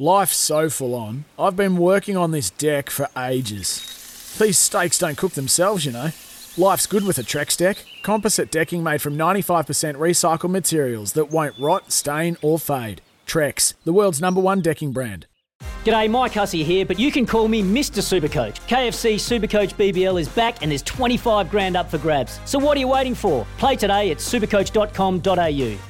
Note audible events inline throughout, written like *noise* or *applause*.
Life's so full on. I've been working on this deck for ages. These steaks don't cook themselves, you know. Life's good with a Trex deck. Composite decking made from 95% recycled materials that won't rot, stain, or fade. Trex, the world's number one decking brand. G'day, Mike Hussey here, but you can call me Mr. Supercoach. KFC Supercoach BBL is back and there's 25 grand up for grabs. So what are you waiting for? Play today at supercoach.com.au.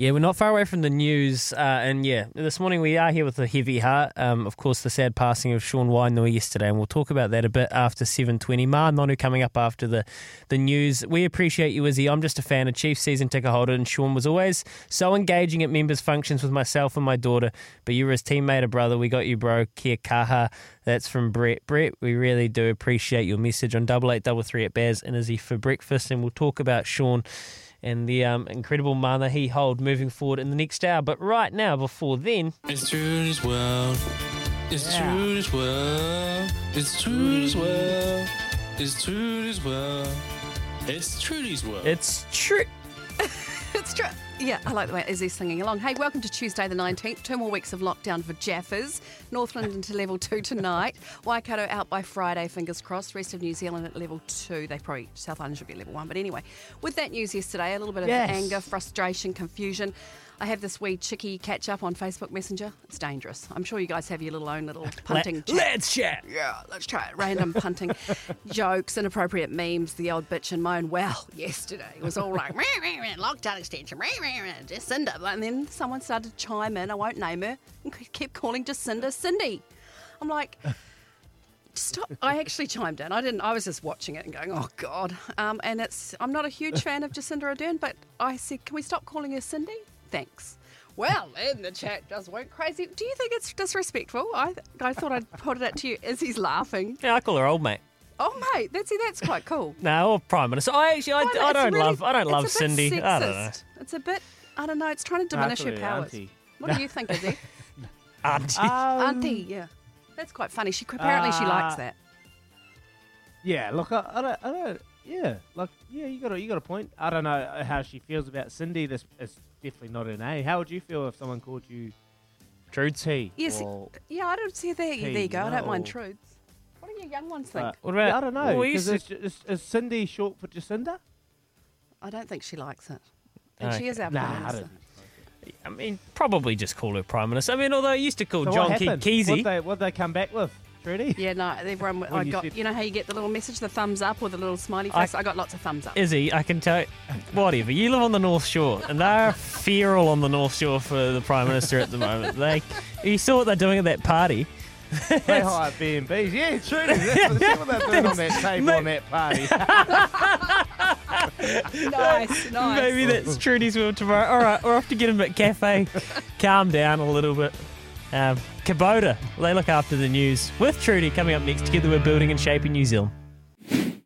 Yeah, we're not far away from the news, uh, and yeah, this morning we are here with a heavy heart. Um, of course, the sad passing of Sean Wainui yesterday, and we'll talk about that a bit after seven twenty. Ma'a Nonu coming up after the the news. We appreciate you, Izzy. I'm just a fan, a Chief season ticket holder, and Sean was always so engaging at members' functions with myself and my daughter. But you were his teammate, a brother. We got you, bro. Kia kaha. That's from Brett. Brett, we really do appreciate your message on double eight double three at Baz and Izzy for breakfast, and we'll talk about Sean and the um, incredible mana he hold moving forward in the next hour. But right now, before then, It's Trudy's world. It's Trudy's world. It's Trudy's world. It's Trudy's world. It's Trudy's world. it's true. It's true. *laughs* Yeah, I like the way Izzy's singing along. Hey, welcome to Tuesday the 19th. Two more weeks of lockdown for Jaffers. Northland into level two tonight. *laughs* Waikato out by Friday, fingers crossed. Rest of New Zealand at level two. They probably, South Island should be at level one. But anyway, with that news yesterday, a little bit of Yes. anger, frustration, confusion. I have this wee chickie catch up on Facebook Messenger. It's dangerous. I'm sure you guys have your little own little punting chat. Let's chat. Yeah, let's try it. Random punting *laughs* jokes, inappropriate memes, the old bitch and moan. Well, yesterday it was all like *laughs* "Meh, meh, meh, lockdown extension, Jacinda. And then someone started to chime in. I won't name her and kept calling Jacinda Cindy. I'm like. Stop! *laughs* I actually chimed in. I didn't. I was just watching it and going, "Oh God!" Um, and it's. I'm not a huge *laughs* fan of Jacinda Ardern, but I said, "Can we stop calling her Cindy?" Thanks. Well, then the chat just went crazy. Do you think it's disrespectful? I, I thought I'd put it out to you as he's laughing. Yeah, I call her old mate. Oh, mate, that's that's quite cool. *laughs* No, or prime minister. I actually, I, I don't really- love, I don't love Cindy. I don't know. Sexist. It's a bit. I don't know. It's trying to diminish her Actually, powers. auntie. What do you think, Izzy? *laughs* Auntie. Auntie, yeah. That's quite funny. She apparently she likes Uh, that. Yeah, look, I, I don't, I don't, yeah, like, yeah, you got a, you got a point. I don't know how she feels about Cindy. This is definitely not an A. How would you feel if someone called you True. T? Yes, yeah. I don't see there. There you go. I don't mind no. truths. What do your young ones think? uh, What about? yeah, I don't know. Well, we 'cause used is, is, is Cindy short for Jacinda? I don't think she likes it. And Okay. she is our Nah, prime I minister. don't. I mean, probably just call her prime minister. I mean, although I used to call So John what Ke- Kesey. What they what they come back with, Trudy? Yeah, no, everyone. Um, I When you got. said- You know how you get the little message, the thumbs up or the little smiley face. I, got lots of thumbs up. Izzy, I can tell. Whatever. You live on the North Shore, and they're feral on the North Shore for the prime minister at the moment. They, you saw what they're doing at that party. They hire B&Bs. Yeah, Trudy. That's, that's what they're doing on that table on that party. *laughs* *laughs* nice, nice. Maybe that's Trudy's will tomorrow. All right, we're off to get him at cafe. Calm down a little bit. Um, Kubota, they look after the news with Trudy coming up next. Together, we're building and shaping New Zealand.